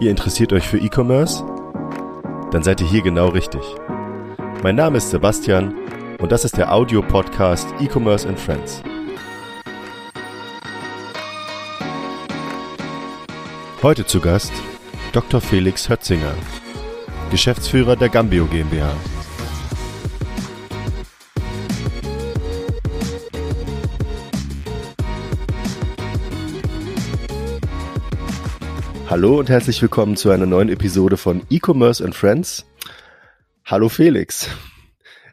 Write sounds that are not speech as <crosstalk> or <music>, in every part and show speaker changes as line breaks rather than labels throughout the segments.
Ihr interessiert euch für E-Commerce? Dann seid ihr hier genau richtig. Mein Name ist Sebastian und das ist der Audio-Podcast E-Commerce and Friends. Heute zu Gast Dr. Felix Hötzinger, Geschäftsführer der Gambio GmbH. Hallo und herzlich willkommen zu einer neuen Episode von E-Commerce and Friends. Hallo Felix.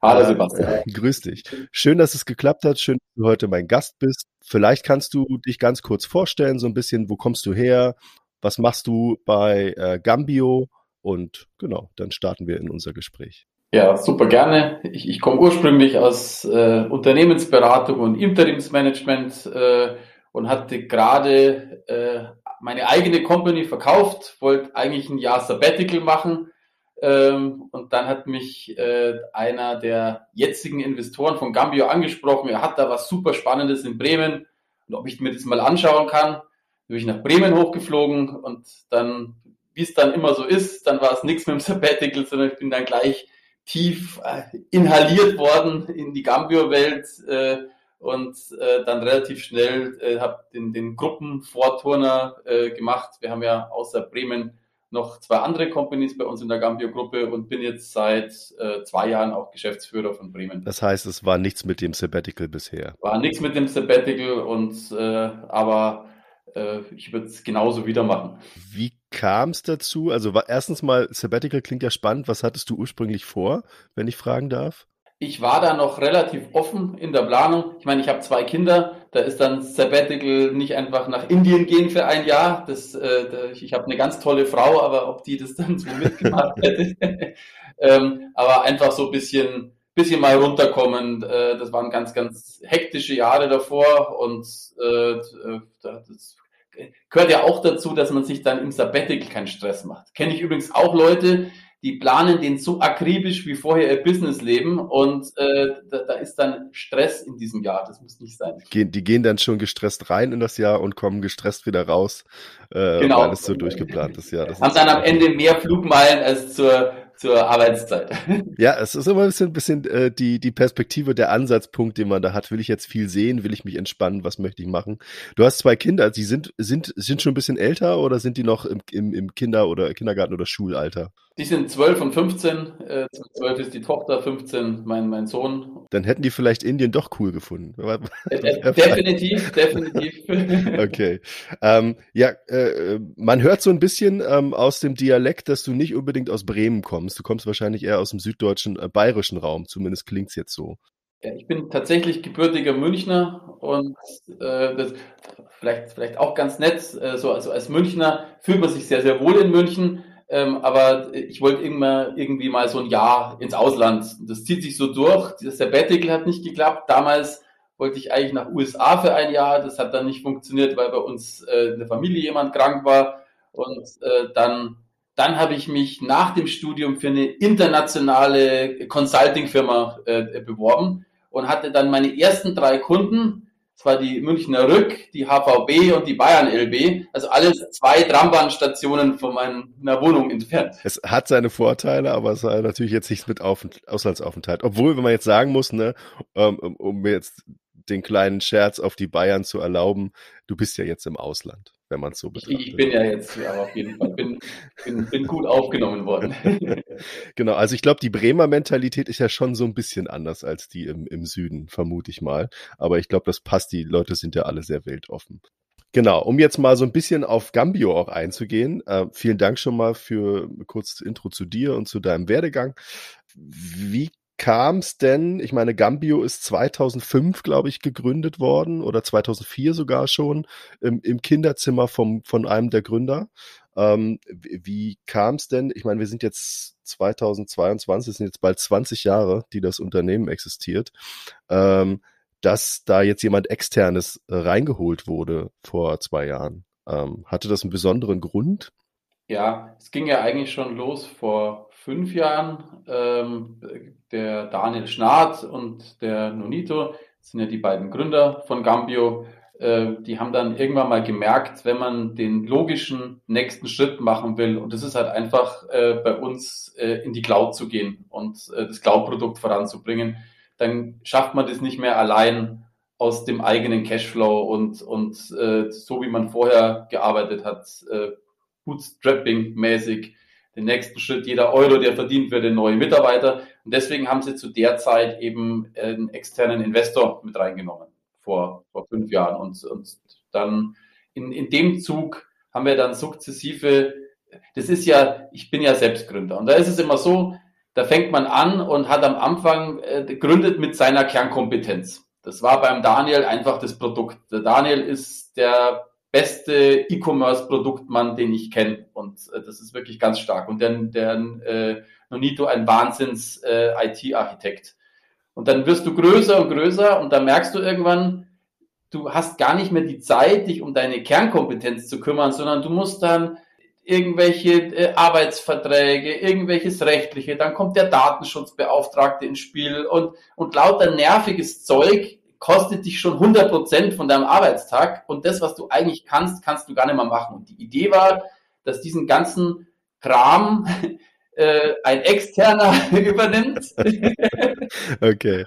Hallo äh, Sebastian.
Äh, <laughs> grüß dich. Schön, dass es geklappt hat. Schön, dass du heute mein Gast bist. Vielleicht kannst du dich ganz kurz vorstellen, so ein bisschen, wo kommst du her? Was machst du bei äh, Gambio? Und genau, dann starten wir in unser Gespräch.
Ja, super gerne. Ich, ich komme ursprünglich aus äh, Unternehmensberatung und Interimsmanagement äh, und hatte gerade äh, meine eigene Company verkauft, wollte eigentlich ein Jahr Sabbatical machen. Ähm, und dann hat mich äh, einer der jetzigen Investoren von Gambio angesprochen. Er hat da was super Spannendes in Bremen und ob ich mir das mal anschauen kann. Bin ich nach Bremen hochgeflogen und dann, wie es dann immer so ist, dann war es nichts mit dem Sabbatical, sondern ich bin dann gleich tief äh, inhaliert worden in die Gambio-Welt. Äh, und äh, dann relativ schnell äh, habe den, den Gruppenvorturner äh, gemacht. Wir haben ja außer Bremen noch zwei andere Companies bei uns in der Gambio-Gruppe und bin jetzt seit äh, zwei Jahren auch Geschäftsführer von Bremen.
Das heißt, es war nichts mit dem Sabbatical bisher.
War nichts mit dem Sabbatical und äh, aber äh, ich würde es genauso wieder machen.
Wie kam es dazu? Also war, erstens mal, Sabbatical klingt ja spannend. Was hattest du ursprünglich vor, wenn ich fragen darf?
Ich war da noch relativ offen in der Planung. Ich meine, ich habe zwei Kinder. Da ist dann Sabbatical nicht einfach nach Indien gehen für ein Jahr. Das, äh, ich habe eine ganz tolle Frau, aber ob die das dann so mitgemacht <laughs> hätte. <laughs> ähm, aber einfach so ein bisschen, bisschen mal runterkommen. Äh, das waren ganz, ganz hektische Jahre davor und äh, das gehört ja auch dazu, dass man sich dann im Sabbatical keinen Stress macht. Kenne ich übrigens auch Leute, die planen den so akribisch wie vorher ihr Business leben und äh, da, da, ist dann Stress in diesem Jahr. Das muss nicht sein.
Die, die gehen dann schon gestresst rein in das Jahr und kommen gestresst wieder raus, äh, genau. weil es so durchgeplant ist. Ja,
das Haben dann am Ende mehr Flugmeilen als zur zur Arbeitszeit. <laughs>
Ja, es ist immer ein bisschen, bisschen äh, die, die Perspektive, der Ansatzpunkt, den man da hat. Will ich jetzt viel sehen? Will ich mich entspannen? Was möchte ich machen? Du hast zwei Kinder, die sind, sind, sind schon ein bisschen älter oder sind die noch im, im, im Kinder- oder Kindergarten- oder Schulalter?
Die sind 12 und 15. Äh, 12 ist die Tochter, 15 mein, mein Sohn.
Dann hätten die vielleicht Indien doch cool gefunden. <laughs>
Äh, äh, definitiv, <laughs> definitiv. <laughs>
okay. Ähm, ja, äh, man hört so ein bisschen ähm, aus dem Dialekt, dass du nicht unbedingt aus Bremen kommst. Du kommst wahrscheinlich eher aus dem süddeutschen, äh, bayerischen Raum. Zumindest klingt's jetzt so.
Ja, ich bin tatsächlich gebürtiger Münchner und äh, das vielleicht, vielleicht auch ganz nett. Äh, so also als Münchner fühlt man sich sehr, sehr wohl in München ähm, aber ich wollte immer irgendwie mal so ein Jahr ins Ausland. Das zieht sich so durch. Das Sabbatical hat nicht geklappt. Damals wollte ich eigentlich nach USA für ein Jahr. Das hat dann nicht funktioniert, weil bei uns äh, in der Familie jemand krank war. Und äh, dann, dann habe ich mich nach dem Studium für eine internationale Consulting-Firma äh, beworben und hatte dann meine ersten drei Kunden es war die Münchner Rück, die HVB und die Bayern LB. Also alles zwei Trambahnstationen von meiner Wohnung entfernt.
Es hat seine Vorteile, aber es hat natürlich jetzt nichts mit Auf Auslandsaufenthalt. Obwohl, wenn man jetzt sagen muss, ne, um, um jetzt den kleinen Scherz auf die Bayern zu erlauben, du bist ja jetzt im Ausland wenn man es so betrachtet.
Ich bin ja jetzt ja, auf jeden Fall bin, bin, bin gut aufgenommen worden. <laughs>
genau, also ich glaube, die Bremer Mentalität ist ja schon so ein bisschen anders als die im, im Süden, vermute ich mal. Aber ich glaube, das passt. Die Leute sind ja alle sehr weltoffen. Genau, um jetzt mal so ein bisschen auf Gambio auch einzugehen. Äh, vielen Dank schon mal für ein kurzes Intro zu dir und zu deinem Werdegang. Wie kam es denn? Ich meine, Gambio ist 2005, glaube ich, gegründet worden oder 2004 sogar schon im, im Kinderzimmer vom, von einem der Gründer. Ähm, wie kam es denn? Ich meine, wir sind jetzt 2022, es sind jetzt bald 20 Jahre, die das Unternehmen existiert, ähm, dass da jetzt jemand externes reingeholt wurde vor zwei Jahren. Ähm, hatte das einen besonderen Grund?
Ja, es ging ja eigentlich schon los vor fünf Jahren. Ähm, der Daniel Schnath und der Nonito sind ja die beiden Gründer von Gambio. äh, die haben dann irgendwann mal gemerkt, wenn man den logischen nächsten Schritt machen will, und das ist halt einfach äh, bei uns äh, in die Cloud zu gehen und äh, das Cloud-Produkt voranzubringen, dann schafft man das nicht mehr allein aus dem eigenen Cashflow und, und äh, so wie man vorher gearbeitet hat, äh, Bootstrapping-mäßig, den nächsten Schritt, jeder Euro, der verdient wird, ein neue Mitarbeiter. Und deswegen haben sie zu der Zeit eben einen externen Investor mit reingenommen, vor, vor fünf Jahren. Und, und dann in, in dem Zug haben wir dann sukzessive, das ist ja, ich bin ja Selbstgründer. Und da ist es immer so, da fängt man an und hat am Anfang äh, gründet mit seiner Kernkompetenz. Das war beim Daniel einfach das Produkt. Der Daniel ist der beste E-Commerce-Produktmann, den ich kenne. Und äh, das ist wirklich ganz stark. Und der, der äh, Nonito ein Wahnsinns-IT-Architekt. Äh, und dann wirst du größer und größer und dann merkst du irgendwann, du hast gar nicht mehr die Zeit, dich um deine Kernkompetenz zu kümmern, sondern du musst dann irgendwelche äh, Arbeitsverträge, irgendwelches Rechtliche, dann kommt der Datenschutzbeauftragte ins Spiel und, und lauter nerviges Zeug kostet dich schon 100 Prozent von deinem Arbeitstag und das, was du eigentlich kannst, kannst du gar nicht mehr machen. Und die Idee war, dass diesen ganzen Kram <laughs> äh, ein externer <laughs> übernimmt. <laughs>
okay,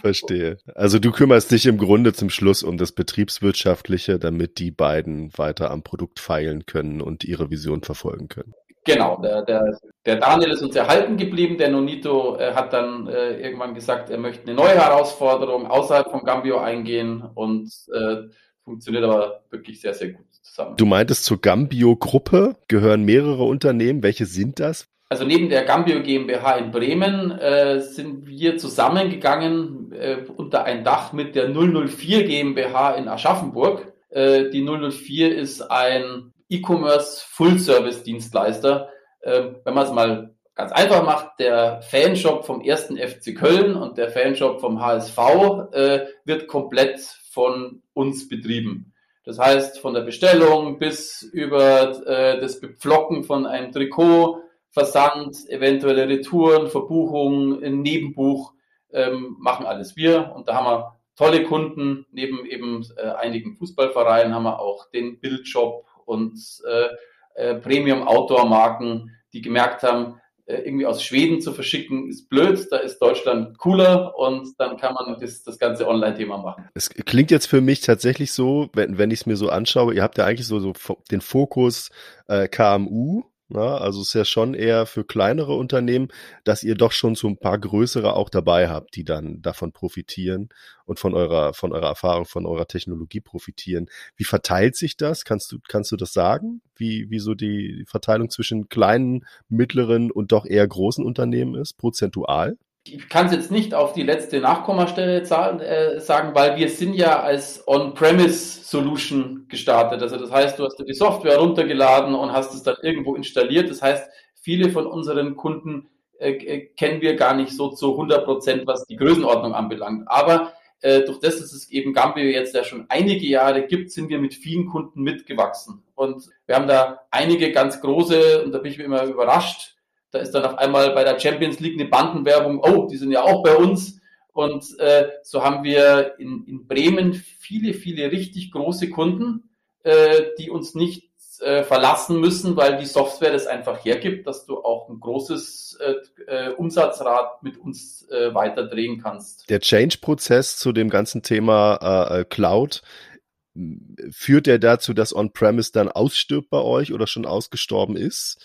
verstehe. Also du kümmerst dich im Grunde zum Schluss um das Betriebswirtschaftliche, damit die beiden weiter am Produkt feilen können und ihre Vision verfolgen können.
Genau, der, der, der Daniel ist uns erhalten geblieben. Der Nonito äh, hat dann äh, irgendwann gesagt, er möchte eine neue Herausforderung außerhalb von Gambio eingehen und äh, funktioniert aber wirklich sehr, sehr gut zusammen.
Du meintest zur Gambio-Gruppe gehören mehrere Unternehmen. Welche sind das?
Also neben der Gambio GmbH in Bremen äh, sind wir zusammengegangen äh, unter ein Dach mit der 004 GmbH in Aschaffenburg. Äh, die 004 ist ein E-Commerce Full-Service Dienstleister. Äh, wenn man es mal ganz einfach macht, der Fanshop vom ersten FC Köln und der Fanshop vom HSV äh, wird komplett von uns betrieben. Das heißt, von der Bestellung bis über äh, das Bepflocken von einem Trikot, Versand, eventuelle Retouren, Verbuchungen, ein Nebenbuch, ähm, machen alles wir. Und da haben wir tolle Kunden. Neben eben äh, einigen Fußballvereinen haben wir auch den Bildshop und äh, äh, Premium-Outdoor-Marken, die gemerkt haben, äh, irgendwie aus Schweden zu verschicken, ist blöd, da ist Deutschland cooler und dann kann man das, das ganze Online-Thema machen.
Es klingt jetzt für mich tatsächlich so, wenn, wenn ich es mir so anschaue, ihr habt ja eigentlich so, so den Fokus äh, KMU na, also ist ja schon eher für kleinere Unternehmen, dass ihr doch schon so ein paar größere auch dabei habt, die dann davon profitieren und von eurer, von eurer Erfahrung, von eurer Technologie profitieren. Wie verteilt sich das? Kannst du, kannst du das sagen? Wie, wie so die Verteilung zwischen kleinen, mittleren und doch eher großen Unternehmen ist, prozentual?
Ich kann es jetzt nicht auf die letzte Nachkommastelle äh, sagen, weil wir sind ja als On-Premise-Solution gestartet. Also das heißt, du hast die Software runtergeladen und hast es dann irgendwo installiert. Das heißt, viele von unseren Kunden äh, äh kennen wir gar nicht so zu 100 Prozent, was die Größenordnung anbelangt. Aber äh, durch das, dass es eben Gambio jetzt ja schon einige Jahre gibt, sind wir mit vielen Kunden mitgewachsen. Und wir haben da einige ganz große, und da bin ich immer überrascht, da ist dann auf einmal bei der Champions League eine Bandenwerbung, oh, die sind ja auch bei uns. Und äh, so haben wir in, in Bremen viele, viele richtig große Kunden, äh, die uns nicht äh, verlassen müssen, weil die Software das einfach hergibt, dass du auch ein großes äh, äh Umsatzrad mit uns äh, weiterdrehen kannst.
Der Change-Prozess zu dem ganzen Thema äh, äh Cloud, führt der dazu, dass On-Premise dann ausstirbt bei euch oder schon ausgestorben ist?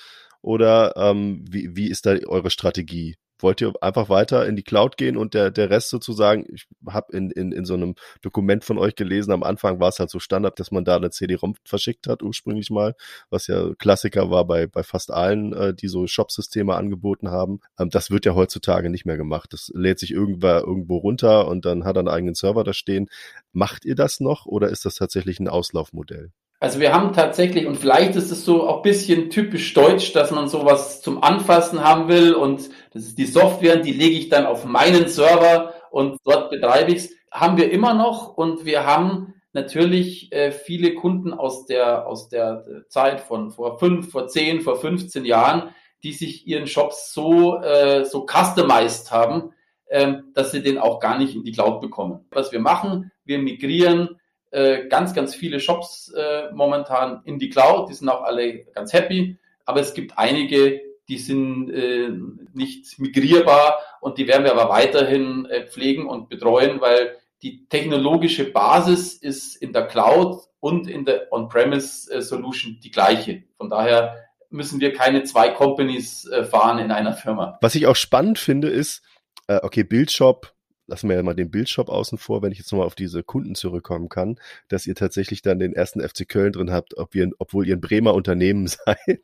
Oder ähm, wie, wie ist da eure Strategie? Wollt ihr einfach weiter in die Cloud gehen und der, der Rest sozusagen, ich habe in, in, in so einem Dokument von euch gelesen, am Anfang war es halt so Standard, dass man da eine CD-ROM verschickt hat, ursprünglich mal, was ja Klassiker war bei, bei fast allen, äh, die so Shop-Systeme angeboten haben. Ähm, das wird ja heutzutage nicht mehr gemacht. Das lädt sich irgendwer irgendwo runter und dann hat er einen eigenen Server da stehen. Macht ihr das noch oder ist das tatsächlich ein Auslaufmodell?
Also wir haben tatsächlich, und vielleicht ist es so auch bisschen typisch deutsch, dass man sowas zum Anfassen haben will und das ist die Software, die lege ich dann auf meinen Server und dort betreibe ich es. Haben wir immer noch und wir haben natürlich äh, viele Kunden aus der, aus der Zeit von vor fünf, vor zehn, vor 15 Jahren, die sich ihren Shops so, äh, so customized haben, äh, dass sie den auch gar nicht in die Cloud bekommen. Was wir machen, wir migrieren äh, ganz, ganz viele Shops äh, momentan in die Cloud. Die sind auch alle ganz happy. Aber es gibt einige, die sind äh, nicht migrierbar und die werden wir aber weiterhin äh, pflegen und betreuen, weil die technologische Basis ist in der Cloud und in der On-Premise äh, die gleiche. Von daher müssen wir keine zwei Companies äh, fahren in einer Firma.
Was ich auch spannend finde, ist, äh, okay, Bildshop lassen wir ja mal den Bildshop außen vor, wenn ich jetzt nochmal auf diese Kunden zurückkommen kann, dass ihr tatsächlich dann den ersten FC Köln drin habt, ob ihr, obwohl ihr ein Bremer Unternehmen <laughs> seid.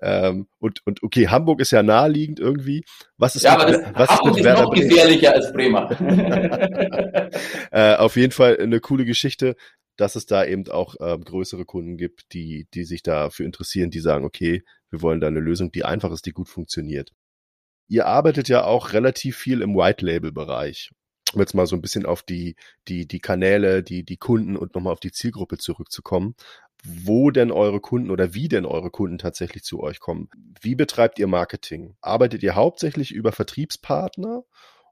Ähm, und, und okay, Hamburg ist ja naheliegend irgendwie. Was ist
ja, mit, aber das, was Hamburg ist, mit ist noch gefährlicher als Bremer. <laughs> <laughs>
äh, auf jeden Fall eine coole Geschichte dass es da eben auch ähm, größere Kunden gibt, die, die sich dafür interessieren, die sagen, okay, wir wollen da eine Lösung, die einfach ist, die gut funktioniert. Ihr arbeitet ja auch relativ viel im White Label Bereich um jetzt mal so ein bisschen auf die, die, die Kanäle, die, die Kunden und nochmal auf die Zielgruppe zurückzukommen, wo denn eure Kunden oder wie denn eure Kunden tatsächlich zu euch kommen. Wie betreibt ihr Marketing? Arbeitet ihr hauptsächlich über Vertriebspartner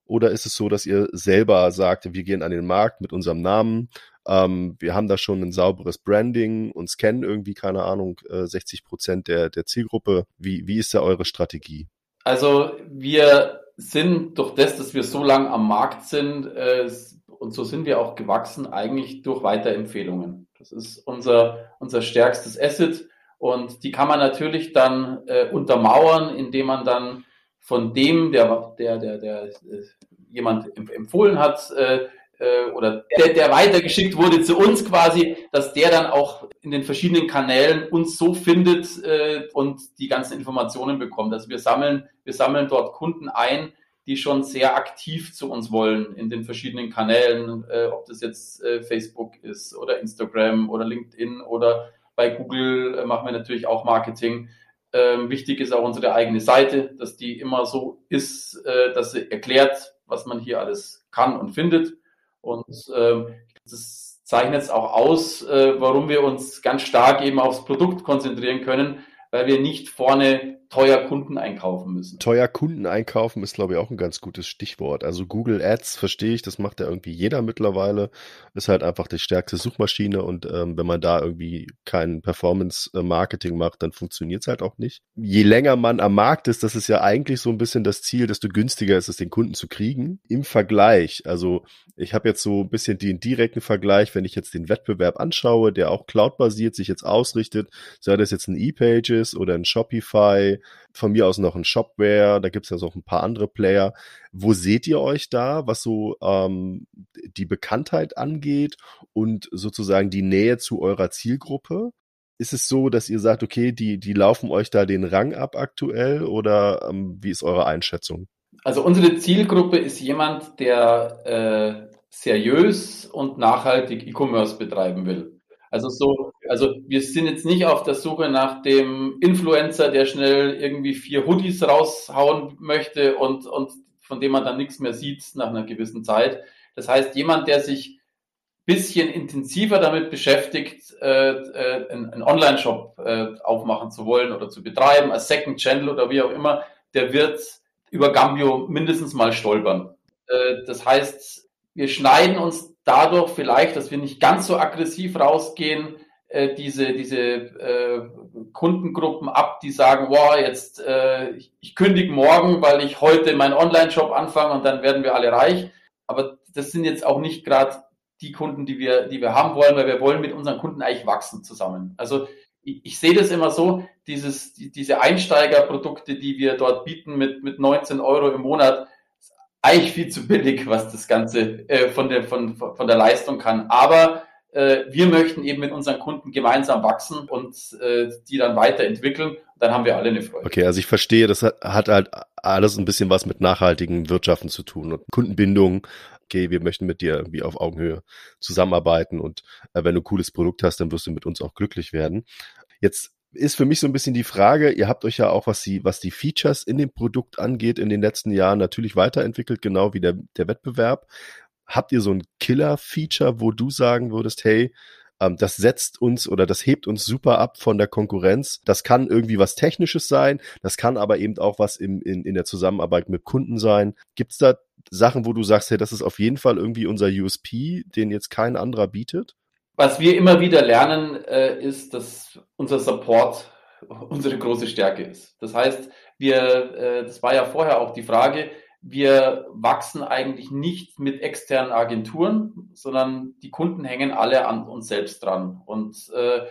oder ist es so, dass ihr selber sagt, wir gehen an den Markt mit unserem Namen, ähm, wir haben da schon ein sauberes Branding und scannen irgendwie, keine Ahnung, 60 äh, Prozent der, der Zielgruppe. Wie, wie ist da eure Strategie?
Also wir sind durch das, dass wir so lange am Markt sind, äh, und so sind wir auch gewachsen, eigentlich durch Weiterempfehlungen. Das ist unser, unser stärkstes Asset. Und die kann man natürlich dann äh, untermauern, indem man dann von dem, der, der, der, der äh, jemand empfohlen hat, äh, äh, oder der, der weitergeschickt wurde zu uns quasi, dass der dann auch in den verschiedenen Kanälen uns so findet äh, und die ganzen Informationen bekommt. Also wir sammeln, wir sammeln dort Kunden ein, die schon sehr aktiv zu uns wollen in den verschiedenen Kanälen, äh, ob das jetzt äh, Facebook ist oder Instagram oder LinkedIn oder bei Google äh, machen wir natürlich auch Marketing. Ähm, wichtig ist auch unsere eigene Seite, dass die immer so ist, äh, dass sie erklärt, was man hier alles kann und findet. Und ähm, das zeichnet es auch aus, äh, warum wir uns ganz stark eben aufs Produkt konzentrieren können, weil wir nicht vorne teuer Kunden einkaufen müssen.
Teuer Kunden einkaufen ist, glaube ich, auch ein ganz gutes Stichwort. Also Google Ads verstehe ich, das macht ja irgendwie jeder mittlerweile. Ist halt einfach die stärkste Suchmaschine und ähm, wenn man da irgendwie kein Performance-Marketing macht, dann funktioniert es halt auch nicht. Je länger man am Markt ist, das ist ja eigentlich so ein bisschen das Ziel, desto günstiger ist es, den Kunden zu kriegen. Im Vergleich, also ich habe jetzt so ein bisschen den direkten Vergleich, wenn ich jetzt den Wettbewerb anschaue, der auch cloud-basiert sich jetzt ausrichtet, sei das jetzt ein ePages oder ein Shopify, von mir aus noch ein Shopware, da gibt es ja so ein paar andere Player. Wo seht ihr euch da, was so ähm, die Bekanntheit angeht und sozusagen die Nähe zu eurer Zielgruppe? Ist es so, dass ihr sagt, okay, die, die laufen euch da den Rang ab aktuell oder ähm, wie ist eure Einschätzung?
Also unsere Zielgruppe ist jemand, der äh, seriös und nachhaltig E-Commerce betreiben will. Also so, also wir sind jetzt nicht auf der Suche nach dem Influencer, der schnell irgendwie vier Hoodies raushauen möchte und, und von dem man dann nichts mehr sieht nach einer gewissen Zeit. Das heißt, jemand, der sich bisschen intensiver damit beschäftigt, äh, äh, einen Online-Shop äh, aufmachen zu wollen oder zu betreiben, als Second Channel oder wie auch immer, der wird über Gambio mindestens mal stolpern. Äh, das heißt, wir schneiden uns dadurch vielleicht, dass wir nicht ganz so aggressiv rausgehen, äh, diese, diese äh, Kundengruppen ab, die sagen, wow, jetzt äh, ich, ich kündige morgen, weil ich heute meinen Online-Shop anfange und dann werden wir alle reich. Aber das sind jetzt auch nicht gerade die Kunden, die wir, die wir haben wollen, weil wir wollen mit unseren Kunden eigentlich wachsen zusammen. Also ich, ich sehe das immer so, dieses, die, diese Einsteigerprodukte, die wir dort bieten mit, mit 19 Euro im Monat, eigentlich viel zu billig, was das Ganze äh, von, der, von, von der Leistung kann. Aber äh, wir möchten eben mit unseren Kunden gemeinsam wachsen und äh, die dann weiterentwickeln. Dann haben wir alle eine Freude.
Okay, also ich verstehe, das hat, halt alles ein bisschen was mit nachhaltigen Wirtschaften zu tun und Kundenbindung. Okay, wir möchten mit dir irgendwie auf Augenhöhe zusammenarbeiten und äh, wenn du ein cooles Produkt hast, dann wirst du mit uns auch glücklich werden. Jetzt ist für mich so ein bisschen die Frage, ihr habt euch ja auch, was die, was die Features in dem Produkt angeht, in den letzten Jahren natürlich weiterentwickelt, genau wie der, der Wettbewerb. Habt ihr so ein Killer-Feature, wo du sagen würdest, hey, ähm, das setzt uns oder das hebt uns super ab von der Konkurrenz. Das kann irgendwie was Technisches sein, das kann aber eben auch was im, in, in der Zusammenarbeit mit Kunden sein. Gibt es da Sachen, wo du sagst, hey, das ist auf jeden Fall irgendwie unser USP, den jetzt kein anderer bietet?
Was wir immer wieder lernen, äh, ist, dass unser Support unsere große Stärke ist. Das heißt, wir, äh, das war ja vorher auch die Frage, wir wachsen eigentlich nicht mit externen Agenturen, sondern die Kunden hängen alle an uns selbst dran. Und äh,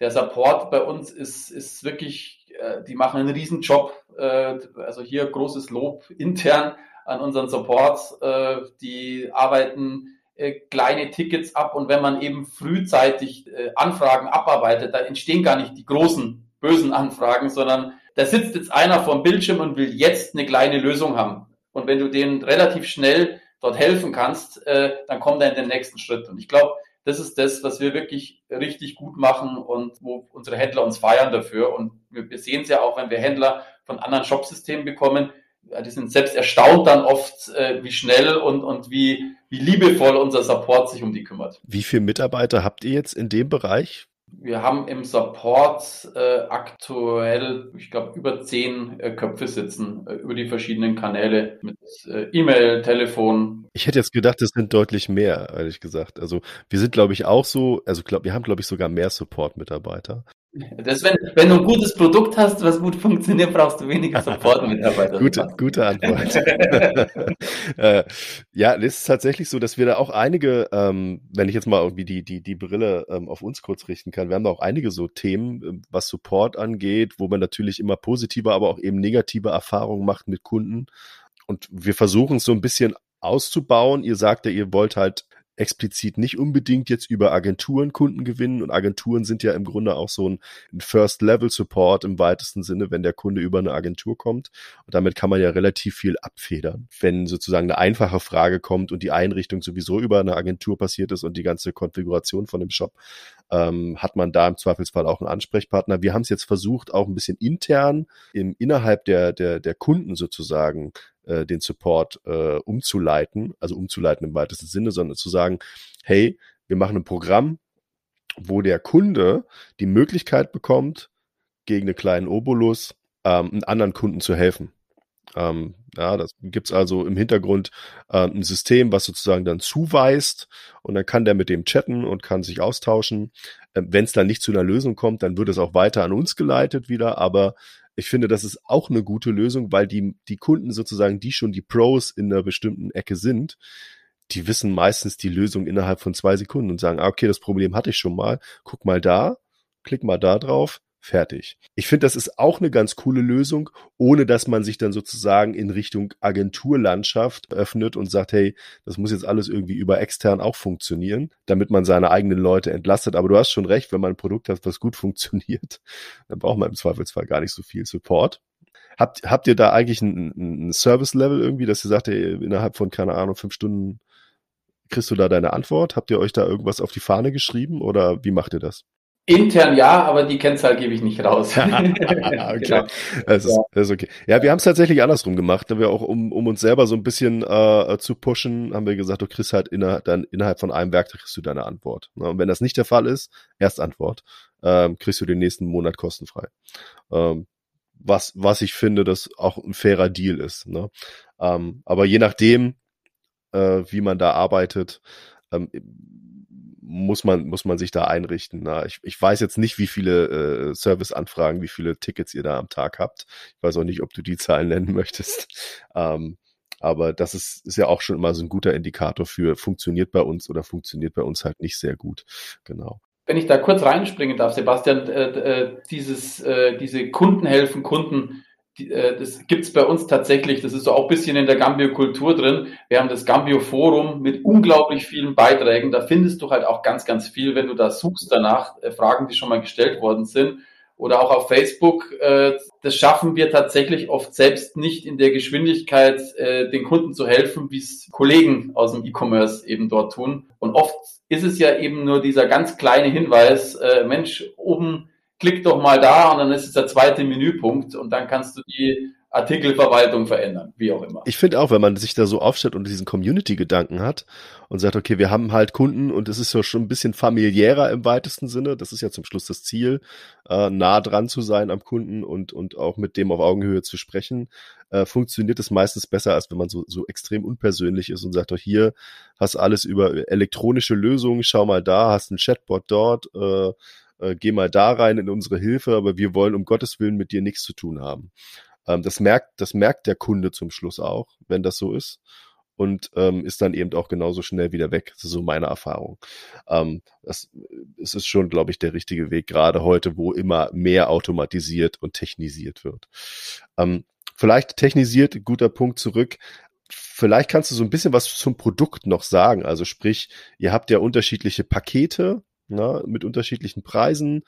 der Support bei uns ist, ist wirklich, äh, die machen einen riesen Job. Äh, also hier großes Lob intern an unseren Support. Äh, die arbeiten kleine Tickets ab und wenn man eben frühzeitig äh, Anfragen abarbeitet, dann entstehen gar nicht die großen bösen Anfragen, sondern da sitzt jetzt einer vor dem Bildschirm und will jetzt eine kleine Lösung haben. Und wenn du denen relativ schnell dort helfen kannst, äh, dann kommt er in den nächsten Schritt. Und ich glaube, das ist das, was wir wirklich richtig gut machen und wo unsere Händler uns feiern dafür. Und wir sehen es ja auch, wenn wir Händler von anderen Shopsystemen bekommen, die sind selbst erstaunt dann oft, äh, wie schnell und, und wie, wie liebevoll unser Support sich um die kümmert.
Wie viele Mitarbeiter habt ihr jetzt in dem Bereich?
Wir haben im Support äh, aktuell, ich glaube, über zehn äh, Köpfe sitzen, äh, über die verschiedenen Kanäle mit äh, E-Mail, Telefon.
Ich hätte jetzt gedacht, es sind deutlich mehr, ehrlich gesagt. Also wir sind, glaube ich, auch so, also glaub, wir haben, glaube ich, sogar mehr Support-Mitarbeiter.
Das, wenn, wenn du ein gutes Produkt hast, was gut funktioniert, brauchst du weniger <laughs> Support-Mitarbeiter.
gute, gute Antwort. <laughs> äh, ja, es ist tatsächlich so, dass wir da auch einige, ähm, wenn ich jetzt mal irgendwie die, die, die Brille ähm, auf uns kurz richten kann, wir haben da auch einige so Themen, ähm, was Support angeht, wo man natürlich immer positive, aber auch eben negative Erfahrungen macht mit Kunden. Und wir versuchen es so ein bisschen auszubauen. Ihr sagt ja, ihr wollt halt explizit nicht unbedingt jetzt über Agenturen Kunden gewinnen und Agenturen sind ja im Grunde auch so ein First-Level-Support im weitesten Sinne, wenn der Kunde über eine Agentur kommt und damit kann man ja relativ viel abfedern. Wenn sozusagen eine einfache Frage kommt und die Einrichtung sowieso über eine Agentur passiert ist und die ganze Konfiguration von dem Shop, ähm, hat man da im Zweifelsfall auch einen Ansprechpartner. Wir haben es jetzt versucht, auch ein bisschen intern im, innerhalb der, der, der Kunden sozusagen äh, den Support äh, umzuleiten, also umzuleiten im weitesten Sinne, sondern zu sagen, hey, wir machen ein Programm, wo der Kunde die Möglichkeit bekommt, gegen einen kleinen Obolus ähm, einen anderen Kunden zu helfen. Ähm, ja, das gibt's also im Hintergrund äh, ein System, was sozusagen dann zuweist und dann kann der mit dem chatten und kann sich austauschen. Ähm, Wenn es dann nicht zu einer Lösung kommt, dann wird es auch weiter an uns geleitet wieder, aber ich finde, das ist auch eine gute Lösung, weil die, die Kunden sozusagen, die schon die Pros in einer bestimmten Ecke sind, die wissen meistens die Lösung innerhalb von zwei Sekunden und sagen, ah, okay, das Problem hatte ich schon mal, guck mal da, klick mal da drauf, Fertig. Ich finde, das ist auch eine ganz coole Lösung, ohne dass man sich dann sozusagen in Richtung Agenturlandschaft öffnet und sagt, hey, das muss jetzt alles irgendwie über extern auch funktionieren, damit man seine eigenen Leute entlastet. Aber du hast schon recht, wenn man ein Produkt hat, was gut <laughs> funktioniert, dann braucht man im Zweifelsfall gar nicht so viel Support. Habt, habt ihr da eigentlich ein, ein Service-Level irgendwie, dass ihr sagt, hey, innerhalb von, keine Ahnung, fünf Stunden kriegst du da deine Antwort? Habt ihr euch da irgendwas auf die Fahne geschrieben oder wie macht ihr das?
Intern ja, aber die Kennzahl gebe ich nicht raus. <laughs> okay.
Genau. Das, ist, das ist okay. Ja, wir haben es tatsächlich andersrum gemacht. Da wir auch, um, um uns selber so ein bisschen äh, zu pushen, haben wir gesagt, du kriegst halt innerhalb, dann, innerhalb von einem Werktag kriegst du deine Antwort. Und wenn das nicht der Fall ist, Erstantwort, ähm, kriegst du den nächsten Monat kostenfrei. Ähm, was, was ich finde, das auch ein fairer Deal ist. Ne? Ähm, aber je nachdem, äh, wie man da arbeitet, ähm, muss man, muss man sich da einrichten. Na, ich, ich weiß jetzt nicht, wie viele äh, Serviceanfragen, wie viele Tickets ihr da am Tag habt. Ich weiß auch nicht, ob du die <laughs> Zahlen nennen möchtest. Ähm, aber das ist, ist ja auch schon immer so ein guter Indikator für funktioniert bei uns oder funktioniert bei uns halt nicht sehr gut. Genau.
Wenn ich da kurz reinspringen darf, Sebastian, äh, äh, dieses, äh, diese Kunden helfen Kunden das gibt's bei uns tatsächlich, das ist so auch bisschen in der Gambio-Kultur drin. Wir haben das Gambio-Forum mit unglaublich vielen Beiträgen. Da findest du halt auch ganz, ganz viel, wenn du da suchst danach, äh, Fragen, die schon mal gestellt worden sind. Oder auch auf Facebook. Äh, das schaffen wir tatsächlich oft selbst nicht in der Geschwindigkeit, den Kunden zu helfen, wie es Kollegen aus dem E-Commerce eben dort tun. Und oft ist es ja eben nur dieser ganz kleine Hinweis, Mensch, oben klick doch mal da und dann ist es der zweite Menüpunkt und dann kannst du die Artikelverwaltung verändern, wie auch immer.
Ich finde auch, wenn man sich da so aufstellt und diesen Community-Gedanken hat und sagt, okay, wir haben halt Kunden und es ist ja schon ein bisschen familiärer im weitesten Sinne. Das ist ja zum Schluss das Ziel, äh, nah dran zu sein am Kunden und, und auch mit dem auf Augenhöhe zu sprechen. Äh, funktioniert es meistens besser, als wenn man so, so extrem unpersönlich ist und sagt, doch hier hast alles über elektronische Lösungen, schau mal da, hast ein Chatbot dort, äh, äh, geh mal da rein in unsere Hilfe, aber wir wollen um Gottes Willen mit dir nichts zu tun haben. Ähm, das merkt, das merkt der Kunde zum Schluss auch, wenn das so ist. Und ähm, ist dann eben auch genauso schnell wieder weg. Das ist so meine Erfahrung. Ähm, das, es ist schon, glaube ich, der richtige Weg, gerade heute, wo immer mehr automatisiert und technisiert wird. Ähm, vielleicht technisiert, guter Punkt zurück. Vielleicht kannst du so ein bisschen was zum Produkt noch sagen. Also sprich, ihr habt ja unterschiedliche Pakete, na, mit unterschiedlichen Preisen.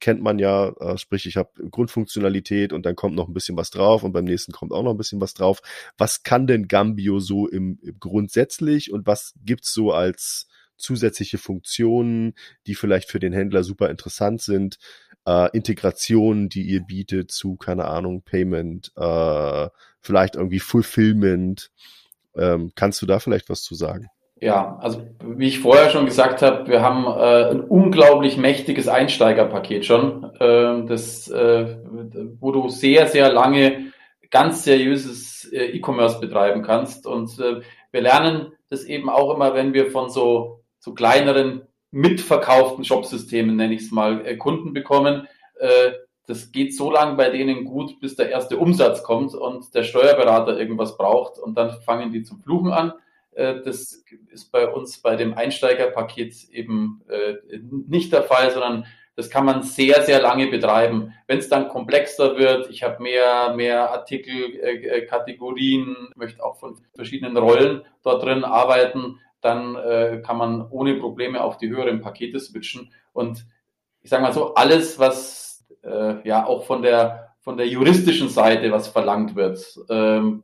Kennt man ja, äh, sprich, ich habe Grundfunktionalität und dann kommt noch ein bisschen was drauf und beim nächsten kommt auch noch ein bisschen was drauf. Was kann denn Gambio so im, im grundsätzlich und was gibt's so als zusätzliche Funktionen, die vielleicht für den Händler super interessant sind? Äh, Integrationen, die ihr bietet zu, keine Ahnung, Payment, äh, vielleicht irgendwie Fulfillment. Ähm, kannst du da vielleicht was zu sagen?
Ja, also wie ich vorher schon gesagt habe, wir haben äh, ein unglaublich mächtiges Einsteigerpaket schon, äh, das, äh, wo du sehr, sehr lange ganz seriöses äh, E-Commerce betreiben kannst. Und äh, wir lernen das eben auch immer, wenn wir von so, so kleineren mitverkauften Shopsystemen, nenne ich es mal, äh, Kunden bekommen. Äh, das geht so lange bei denen gut, bis der erste Umsatz kommt und der Steuerberater irgendwas braucht und dann fangen die zum Fluchen an. Äh, das ist bei uns bei dem Einsteigerpaket eben äh, nicht der Fall, sondern das kann man sehr, sehr lange betreiben. Wenn es dann komplexer wird, ich habe mehr, mehr Artikel, äh, möchte auch von verschiedenen Rollen dort drin arbeiten, dann kann man ohne Probleme auf die höheren Pakete switchen. Und ich sage mal so, alles, was ja auch von der von der juristischen Seite, was verlangt wird, ähm,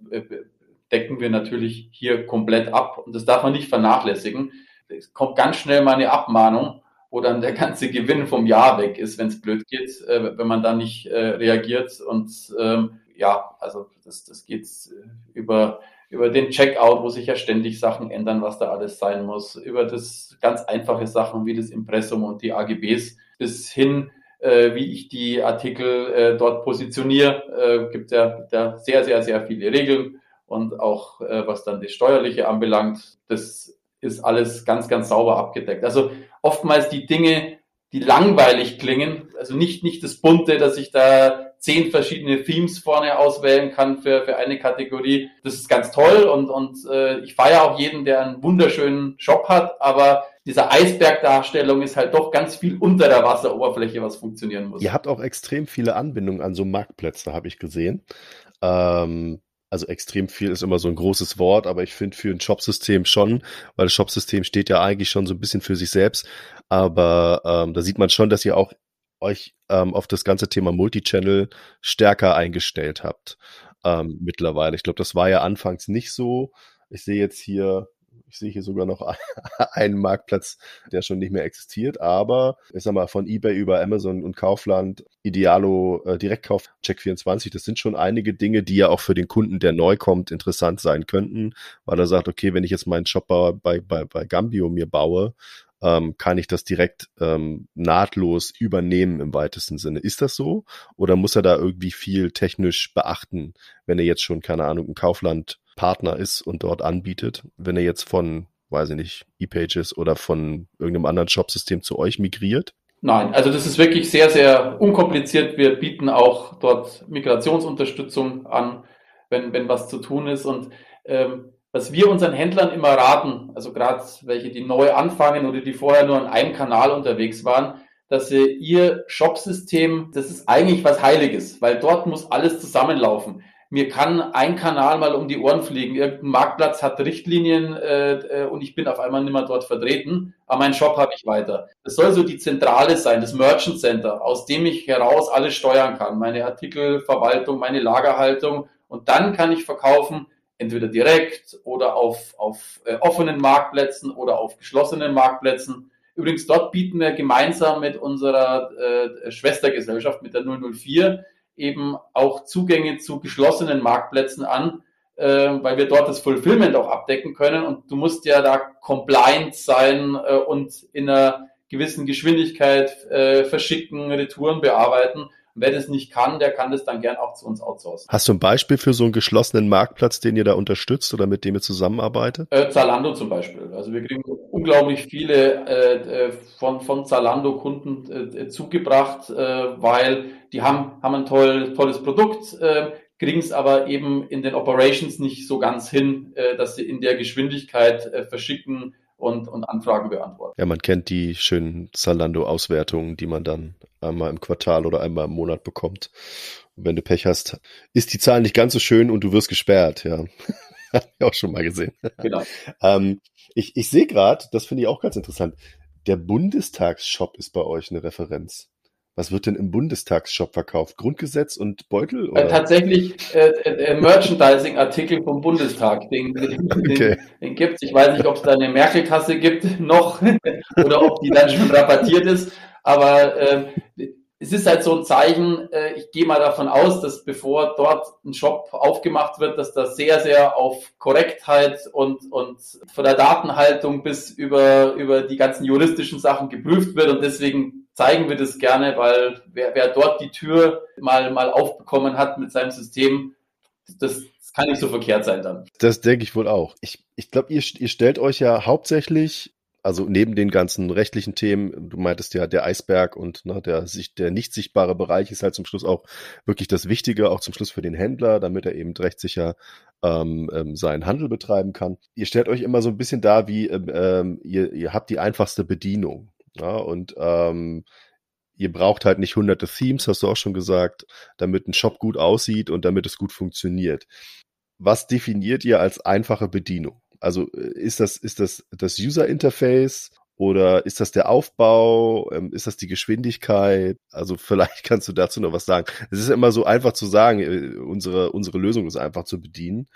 decken wir natürlich hier komplett ab. Und das darf man nicht vernachlässigen. Es kommt ganz schnell mal eine Abmahnung, wo dann der ganze Gewinn vom Jahr weg ist, wenn es blöd geht, äh, wenn man da nicht äh, reagiert. Und ähm, ja, also das, das geht über, über den Checkout, wo sich ja ständig Sachen ändern, was da alles sein muss, über das ganz einfache Sachen wie das Impressum und die AGBs bis hin äh, wie ich die Artikel äh, dort positioniere, äh, gibt ja, ja sehr, sehr, sehr viele Regeln und auch äh, was dann das Steuerliche anbelangt, das ist alles ganz, ganz sauber abgedeckt. Also oftmals die Dinge, die langweilig klingen, also nicht, nicht das Bunte, dass ich da zehn verschiedene Themes vorne auswählen kann für, für eine Kategorie. Das ist ganz toll und, und äh, ich feiere auch jeden, der einen wunderschönen Shop hat, aber dieser Eisbergdarstellung ist halt doch ganz viel unter der Wasseroberfläche, was funktionieren muss.
Ihr habt auch extrem viele Anbindungen an so Marktplätze, habe ich gesehen. Ähm, also extrem viel ist immer so ein großes Wort, aber ich finde für ein Shopsystem schon, weil das Shopsystem steht ja eigentlich schon so ein bisschen für sich selbst. Aber ähm, da sieht man schon, dass ihr auch euch ähm, auf das ganze Thema Multichannel stärker eingestellt habt ähm, mittlerweile. Ich glaube, das war ja anfangs nicht so. Ich sehe jetzt hier ich sehe hier sogar noch <laughs> einen Marktplatz, der schon nicht mehr existiert, aber ich sag mal, von eBay über Amazon und Kaufland, Idealo, äh, Direktkauf, Check24, das sind schon einige Dinge, die ja auch für den Kunden, der neu kommt, interessant sein könnten, weil er sagt, okay, wenn ich jetzt meinen Shop bei, bei, bei Gambio mir baue, ähm, kann ich das direkt ähm, nahtlos übernehmen im weitesten Sinne. Ist das so? Oder muss er da irgendwie viel technisch beachten, wenn er jetzt schon, keine Ahnung, ein Kaufland Partner ist und dort anbietet, wenn er jetzt von, weiß ich nicht, ePages oder von irgendeinem anderen Shopsystem zu euch migriert?
Nein, also das ist wirklich sehr, sehr unkompliziert. Wir bieten auch dort Migrationsunterstützung an, wenn, wenn was zu tun ist. Und ähm, was wir unseren Händlern immer raten, also gerade welche, die neu anfangen oder die vorher nur an einem Kanal unterwegs waren, dass sie ihr Shopsystem, das ist eigentlich was Heiliges, weil dort muss alles zusammenlaufen mir kann ein Kanal mal um die Ohren fliegen. Irgendein Marktplatz hat Richtlinien äh, äh, und ich bin auf einmal nicht mehr dort vertreten, aber meinen Shop habe ich weiter. Das soll so die Zentrale sein, das Merchant Center, aus dem ich heraus alles steuern kann. Meine Artikelverwaltung, meine Lagerhaltung und dann kann ich verkaufen, entweder direkt oder auf, auf äh, offenen Marktplätzen oder auf geschlossenen Marktplätzen. Übrigens, dort bieten wir gemeinsam mit unserer äh, Schwestergesellschaft, mit der 004, eben auch Zugänge zu geschlossenen Marktplätzen an, äh, weil wir dort das Fulfillment auch abdecken können. Und du musst ja da compliant sein äh, und in einer gewissen Geschwindigkeit äh, verschicken, Retouren bearbeiten. Und wer das nicht kann, der kann das dann gern auch zu uns outsourcen.
Hast du ein Beispiel für so einen geschlossenen Marktplatz, den ihr da unterstützt oder mit dem ihr zusammenarbeitet?
Äh, Zalando zum Beispiel. Also wir kriegen unglaublich viele äh, äh von, von Zalando Kunden äh, zugebracht, äh, weil die haben, haben ein toll, tolles Produkt, äh, kriegen es aber eben in den Operations nicht so ganz hin, äh, dass sie in der Geschwindigkeit äh, verschicken, und, und Anfragen beantworten.
Ja, man kennt die schönen Zalando-Auswertungen, die man dann einmal im Quartal oder einmal im Monat bekommt. Und wenn du Pech hast, ist die Zahl nicht ganz so schön und du wirst gesperrt, ja. <laughs> Hab ich auch schon mal gesehen. Genau. ähm, ich ich sehe gerade, das finde ich auch ganz interessant, der Bundestagsshop ist bei euch eine Referenz. Was wird denn im Bundestagsshop verkauft? Grundgesetz und Beutel?
Oder? Äh, tatsächlich äh, äh, Merchandising-Artikel vom Bundestag. Den, den, <laughs> okay. den, es. Ich weiß nicht, ob es da eine Merkel-Kasse gibt <laughs> noch <laughs> oder ob die dann schon rabattiert ist. Aber äh, es ist halt so ein Zeichen, äh, ich gehe mal davon aus, dass bevor dort ein Shop aufgemacht wird, dass das sehr, sehr auf Korrektheit und, und von der Datenhaltung bis über, über die ganzen juristischen Sachen geprüft wird und deswegen zeigen wir das gerne, weil wer, wer dort die Tür mal, mal aufbekommen hat mit seinem System, das, kann nicht so verkehrt sein dann.
Das denke ich wohl auch. Ich, ich glaube, ihr, ihr stellt euch ja hauptsächlich also neben den ganzen rechtlichen Themen, du meintest ja, der Eisberg und ne, der, der nicht sichtbare Bereich ist halt zum Schluss auch wirklich das Wichtige, auch zum Schluss für den Händler, damit er eben rechtssicher ähm, ähm, seinen Handel betreiben kann. Ihr stellt euch immer so ein bisschen da, wie ähm, ähm ihr, ihr habt die einfachste Bedienung. Ja, und ähm, ihr braucht halt nicht hunderte Themes, hast du auch schon gesagt, damit ein Shop gut aussieht und damit es gut funktioniert. Was definiert ihr als einfache Bedienung? Also äh, ist das, ist das das User Interface oder ist das der Aufbau? Ähm, ist das die Geschwindigkeit? Also <laughs> vielleicht kannst du dazu noch was sagen. Es ist immer so einfach zu sagen, äh, unsere, unsere Lösung ist einfach zu bedienen.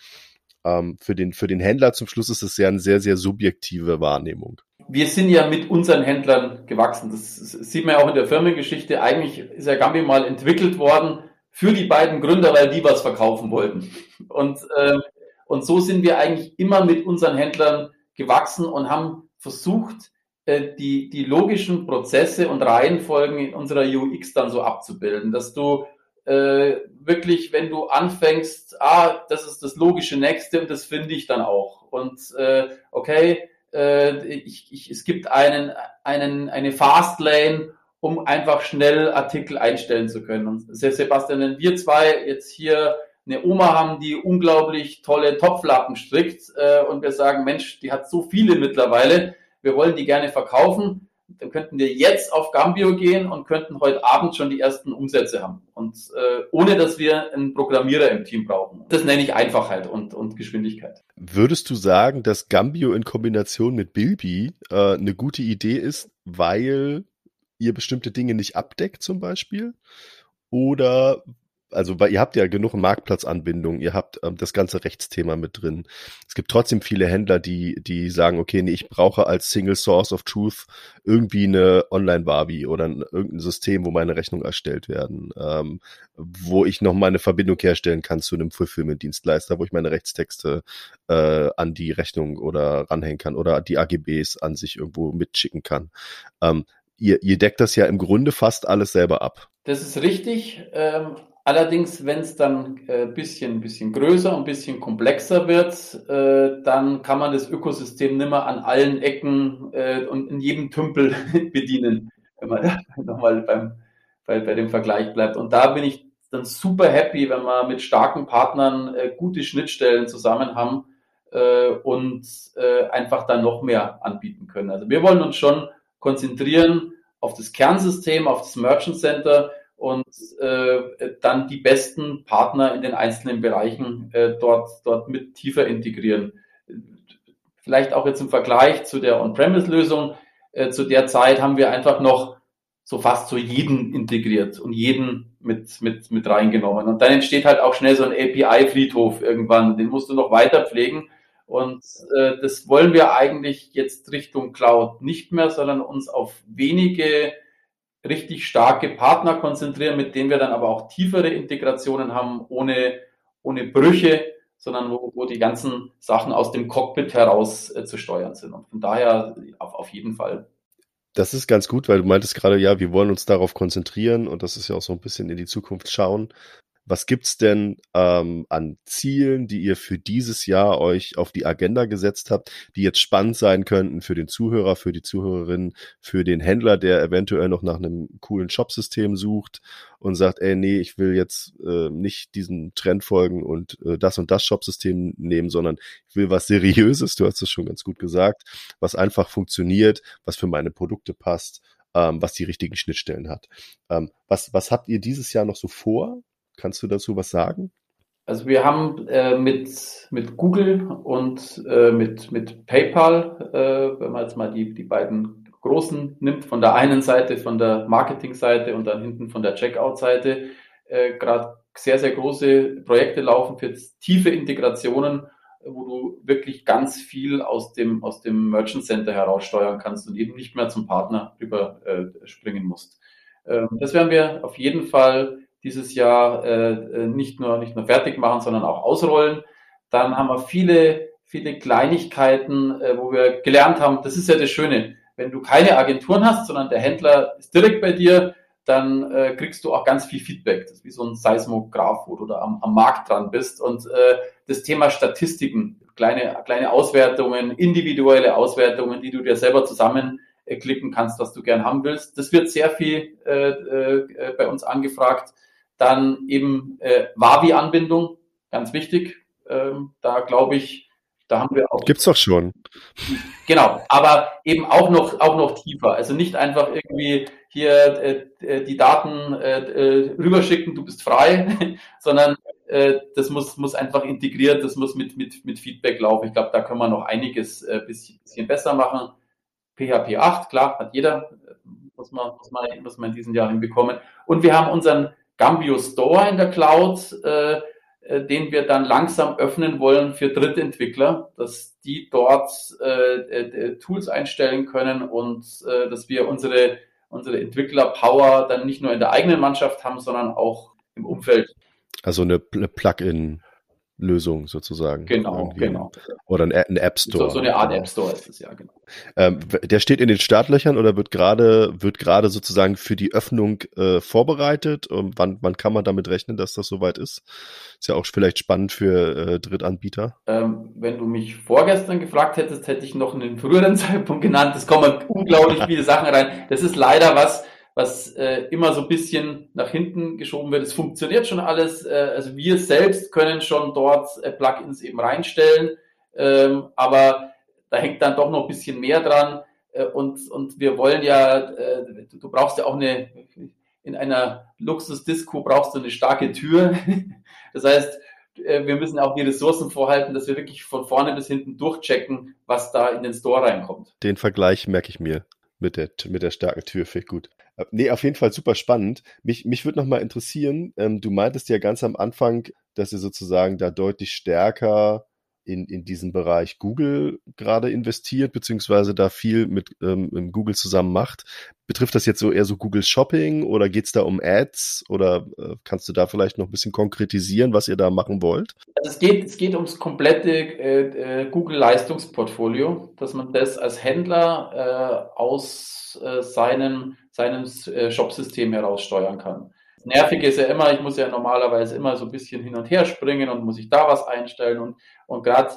Ähm, für, den, für den Händler zum Schluss ist es ja eine sehr, sehr subjektive Wahrnehmung
wir sind ja mit unseren Händlern gewachsen. Das sieht man ja auch in der Firmengeschichte. Eigentlich ist ja Gambi mal entwickelt worden für die beiden Gründer, weil die was verkaufen wollten. Und, äh, und so sind wir eigentlich immer mit unseren Händlern gewachsen und haben versucht, äh, die, die logischen Prozesse und Reihenfolgen in unserer UX dann so abzubilden, dass du äh, wirklich, wenn du anfängst, ah, das ist das logische Nächste und das finde ich dann auch. Und äh, okay, äh, ich, ich, es gibt einen, einen, eine Fastlane, um einfach schnell Artikel einstellen zu können. Und Sebastian, wenn wir zwei jetzt hier eine Oma haben, die unglaublich tolle Topflappen strickt äh, und wir sagen, Mensch, die hat so viele mittlerweile, wir wollen die gerne verkaufen, dann könnten wir jetzt auf Gambio gehen und könnten heute Abend schon die ersten Umsätze haben. Und äh, ohne dass wir einen Programmierer im Team brauchen. Das nenne ich Einfachheit und, und Geschwindigkeit.
Würdest du sagen, dass Gambio in Kombination mit Bilby äh, eine gute Idee ist, weil ihr bestimmte Dinge nicht abdeckt zum Beispiel? Oder also weil ihr habt ja genug Marktplatzanbindung, ihr habt ähm, das ganze Rechtsthema mit drin. Es gibt trotzdem viele Händler, die die sagen, okay, nee, ich brauche als Single Source of Truth irgendwie eine Online-Barbie oder ein, irgendein System, wo meine Rechnungen erstellt werden, ähm, wo ich noch mal eine Verbindung herstellen kann zu einem Fulfillment-Dienstleister, wo ich meine Rechtstexte äh, an die Rechnung oder ranhängen kann oder die AGBs an sich irgendwo mitschicken kann. Ähm, ihr, ihr deckt das ja im Grunde fast alles selber ab.
Das ist richtig. Ähm, Allerdings, wenn es dann äh, bisschen, bisschen größer und bisschen komplexer wird, äh, dann kann man das Ökosystem nimmer an allen Ecken äh, und in jedem Tümpel <laughs> bedienen, wenn man <laughs> nochmal beim, bei, bei dem Vergleich bleibt. Und da bin ich dann super happy, wenn wir mit starken Partnern äh, gute Schnittstellen zusammen haben äh, und äh, einfach dann noch mehr anbieten können. Also wir wollen uns schon konzentrieren auf das Kernsystem, auf das Merchant Center, und äh, dann die besten Partner in den einzelnen Bereichen äh, dort, dort mit tiefer integrieren. Vielleicht auch jetzt im Vergleich zu der On-Premise-Lösung. Äh, zu der Zeit haben wir einfach noch so fast so jeden integriert und jeden mit, mit, mit reingenommen. Und dann entsteht halt auch schnell so ein API-Friedhof irgendwann. Den musst du noch weiter pflegen. Und äh, das wollen wir eigentlich jetzt Richtung Cloud nicht mehr, sondern uns auf wenige richtig starke Partner konzentrieren, mit denen wir dann aber auch tiefere Integrationen haben, ohne, ohne Brüche, sondern wo, wo die ganzen Sachen aus dem Cockpit heraus äh, zu steuern sind. Und von daher auf, auf jeden Fall.
Das ist ganz gut, weil du meintest gerade, ja, wir wollen uns darauf konzentrieren und das ist ja auch so ein bisschen in die Zukunft schauen. Was gibt's denn ähm, an Zielen, die ihr für dieses Jahr euch auf die Agenda gesetzt habt, die jetzt spannend sein könnten für den Zuhörer, für die Zuhörerin, für den Händler, der eventuell noch nach einem coolen Shopsystem sucht und sagt, ey, nee, ich will jetzt äh, nicht diesen Trend folgen und äh, das und das Shopsystem nehmen, sondern ich will was Seriöses, du hast es schon ganz gut gesagt, was einfach funktioniert, was für meine Produkte passt, ähm, was die richtigen Schnittstellen hat. Ähm, was, was habt ihr dieses Jahr noch so vor? Kannst du dazu was sagen?
Also wir haben äh, mit, mit Google und äh, mit, mit PayPal, äh, wenn man jetzt mal die, die beiden großen nimmt, von der einen Seite, von der Marketing-Seite und dann hinten von der Checkout-Seite, äh, gerade sehr, sehr große Projekte laufen für tiefe Integrationen, wo du wirklich ganz viel aus dem, aus dem Merchant Center heraussteuern kannst und eben nicht mehr zum Partner überspringen äh, musst. Ähm, das werden wir auf jeden Fall dieses Jahr äh, äh, nicht, nur, nicht nur fertig machen, sondern auch ausrollen. Dann haben wir viele, viele Kleinigkeiten, äh, wo wir gelernt haben, das ist ja das Schöne, wenn du keine Agenturen hast, sondern der Händler ist direkt bei dir, dann äh, kriegst du auch ganz viel Feedback. Das ist wie so ein Seismograph, wo du da am, am Markt dran bist. Und äh, das Thema Statistiken, kleine, kleine Auswertungen, individuelle Auswertungen, die du dir selber zusammenklicken kannst, was du gern haben willst. Das wird sehr viel äh, äh, bei uns angefragt. Dann eben äh, Wavi-Anbindung, ganz wichtig. Ähm, da glaube ich, da haben wir auch.
Gibt's doch schon.
Genau, aber eben auch noch, auch noch tiefer. Also nicht einfach irgendwie hier äh, äh die Daten äh, äh, rüberschicken, du bist frei, <laughs> sondern äh, das muss, muss einfach integriert, das muss mit, mit, mit Feedback laufen. Ich glaube, da können wir noch einiges äh, bisschen, bisschen besser machen. PHP 8, klar, hat jeder, muss man, muss man, muss man in diesem Jahr hinbekommen. Und wir haben unseren Gambio Store in der Cloud, äh, äh, den wir dann langsam öffnen wollen für Drittentwickler, dass die dort äh, äh, Tools einstellen können und äh, dass wir unsere, unsere Entwickler-Power dann nicht nur in der eigenen Mannschaft haben, sondern auch im Umfeld.
Also eine Plugin Lösung sozusagen.
Genau, irgendwie. genau.
Oder ein, ein App Store.
So, so, eine Art App Store ist es ja, genau.
Ähm, der steht in den Startlöchern oder wird gerade wird gerade sozusagen für die Öffnung äh, vorbereitet? Und wann, wann kann man damit rechnen, dass das soweit ist? Ist ja auch vielleicht spannend für äh, Drittanbieter.
Ähm, wenn du mich vorgestern gefragt hättest, hätte ich noch einen früheren <laughs> Zeitpunkt genannt. Es kommen unglaublich viele Sachen rein. Das ist leider was, was äh, immer so ein bisschen nach hinten geschoben wird. Es funktioniert schon alles. Äh, also wir selbst können schon dort äh, Plugins eben reinstellen, ähm, aber da hängt dann doch noch ein bisschen mehr dran. Äh, und, und wir wollen ja, äh, du, du brauchst ja auch eine, in einer Luxus-Disco brauchst du eine starke Tür. <laughs> das heißt, äh, wir müssen auch die Ressourcen vorhalten, dass wir wirklich von vorne bis hinten durchchecken, was da in den Store reinkommt.
Den Vergleich merke ich mir mit der, mit der starken Tür, finde ich gut. Äh, nee, auf jeden Fall super spannend. Mich, mich würde nochmal interessieren, ähm, du meintest ja ganz am Anfang, dass ihr sozusagen da deutlich stärker in, in diesem Bereich Google gerade investiert, beziehungsweise da viel mit ähm, Google zusammen macht. Betrifft das jetzt so eher so Google Shopping oder geht's da um Ads oder äh, kannst du da vielleicht noch ein bisschen konkretisieren, was ihr da machen wollt?
Also es geht, es geht ums komplette äh, äh, Google-Leistungsportfolio, dass man das als Händler äh, aus äh, seinem, seinem äh, Shopsystem heraus steuern kann. Nervig ist ja immer, ich muss ja normalerweise immer so ein bisschen hin und her springen und muss ich da was einstellen und, und gerade,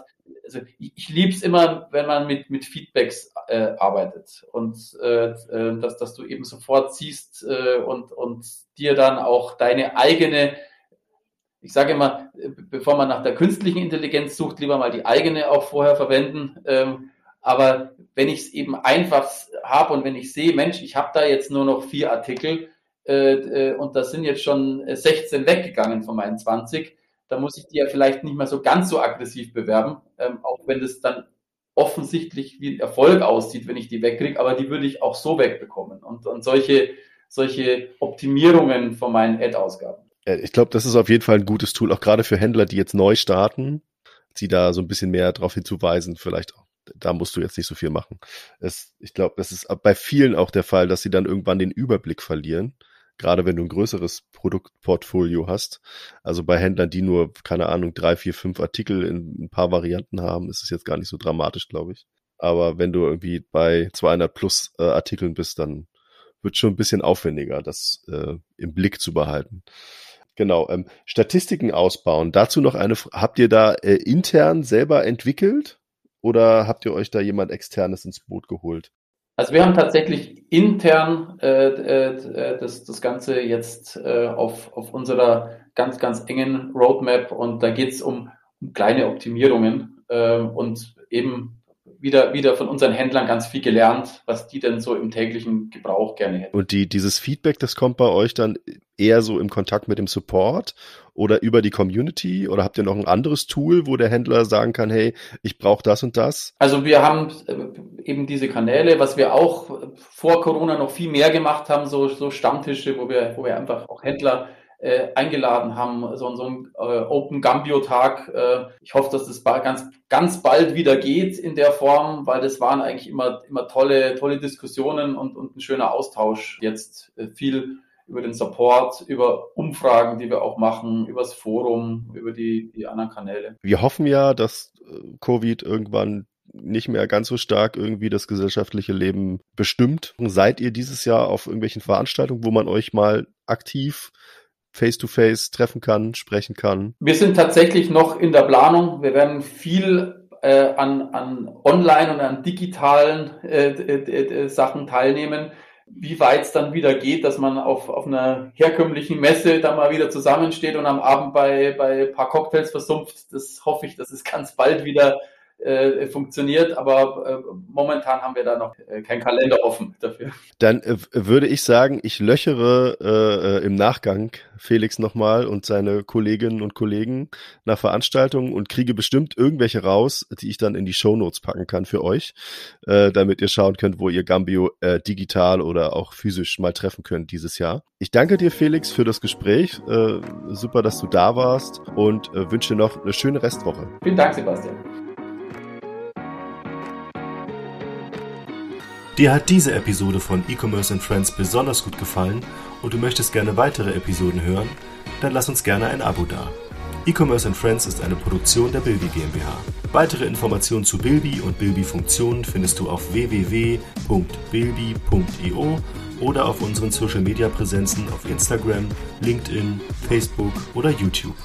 also ich, ich liebe es immer, wenn man mit, mit Feedbacks äh, arbeitet und äh, äh, dass, dass du eben sofort siehst äh, und, und dir dann auch deine eigene, ich sage immer, bevor man nach der künstlichen Intelligenz sucht, lieber mal die eigene auch vorher verwenden. Ähm, aber wenn ich es eben einfach habe und wenn ich sehe, Mensch, ich habe da jetzt nur noch vier Artikel, äh, äh, und da sind jetzt schon 16 weggegangen von meinen 20, da muss ich die ja vielleicht nicht mehr so ganz so aggressiv bewerben, ähm, auch wenn das dann offensichtlich wie ein Erfolg aussieht, wenn ich die wegkriege, aber die würde ich auch so wegbekommen. Und, und solche, solche Optimierungen von meinen Ad-Ausgaben.
Ich glaube, das ist auf jeden Fall ein gutes Tool, auch gerade für Händler, die jetzt neu starten, sie da so ein bisschen mehr darauf hinzuweisen, vielleicht auch da musst du jetzt nicht so viel machen. Es, ich glaube, das ist bei vielen auch der Fall, dass sie dann irgendwann den Überblick verlieren. Gerade wenn du ein größeres Produktportfolio hast. Also bei Händlern, die nur, keine Ahnung, drei, vier, fünf Artikel in ein paar Varianten haben, ist es jetzt gar nicht so dramatisch, glaube ich. Aber wenn du irgendwie bei 200 plus äh, Artikeln bist, dann wird schon ein bisschen aufwendiger, das äh, im Blick zu behalten. Genau, ähm, Statistiken ausbauen. Dazu noch eine, habt ihr da äh, intern selber entwickelt oder habt ihr euch da jemand externes ins Boot geholt?
Also wir haben tatsächlich intern äh, äh, das, das Ganze jetzt äh, auf, auf unserer ganz, ganz engen Roadmap und da geht es um, um, kleine Optimierungen äh, und eben wieder, wieder von unseren Händlern ganz viel gelernt, was die denn so im täglichen Gebrauch gerne hätten.
Und die, dieses Feedback, das kommt bei euch dann eher so im Kontakt mit dem Support oder über die Community oder habt ihr noch ein anderes Tool, wo der Händler sagen kann, hey, ich brauche das und das?
Also wir haben äh, eben diese Kanäle, was wir auch vor Corona noch viel mehr gemacht haben, so, so Stammtische, wo wir, wo wir einfach auch Händler äh, eingeladen haben, so, so ein äh, Open Gambio-Tag. Äh, ich hoffe, dass das ganz, ganz bald wieder geht in der Form, weil das waren eigentlich immer, immer tolle, tolle Diskussionen und, und ein schöner Austausch. Jetzt äh, viel über den Support, über Umfragen, die wir auch machen, übers Forum, über die, die anderen Kanäle.
Wir hoffen ja, dass äh, Covid irgendwann nicht mehr ganz so stark irgendwie das gesellschaftliche Leben bestimmt. Seid ihr dieses Jahr auf irgendwelchen Veranstaltungen, wo man euch mal aktiv face-to-face -face treffen kann, sprechen kann?
Wir sind tatsächlich noch in der Planung. Wir werden viel äh, an, an online und an digitalen äh, äh, Sachen teilnehmen. Wie weit es dann wieder geht, dass man auf, auf einer herkömmlichen Messe da mal wieder zusammensteht und am Abend bei, bei ein paar Cocktails versumpft, das hoffe ich, dass es ganz bald wieder äh, funktioniert, aber äh, momentan haben wir da noch äh, keinen Kalender offen dafür.
Dann äh, würde ich sagen, ich löchere äh, im Nachgang Felix nochmal und seine Kolleginnen und Kollegen nach Veranstaltungen und kriege bestimmt irgendwelche raus, die ich dann in die Shownotes packen kann für euch, äh, damit ihr schauen könnt, wo ihr Gambio digital oder auch physisch mal treffen könnt dieses Jahr. Ich danke dir, Felix, für das Gespräch. Super, dass du da warst und wünsche dir noch eine schöne Restwoche.
Vielen Dank, Sebastian.
Dir hat diese Episode von E-Commerce and Friends besonders gut gefallen und du möchtest gerne weitere Episoden hören, dann lass uns gerne ein Abo da. E-Commerce and Friends ist eine Produktion der Bilby GmbH. Weitere Informationen zu Bilby und Bilby Funktionen findest du auf www.bilby.io oder auf unseren Social Media Präsenzen auf Instagram, LinkedIn, Facebook oder YouTube.